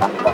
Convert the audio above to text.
Ha ha ha!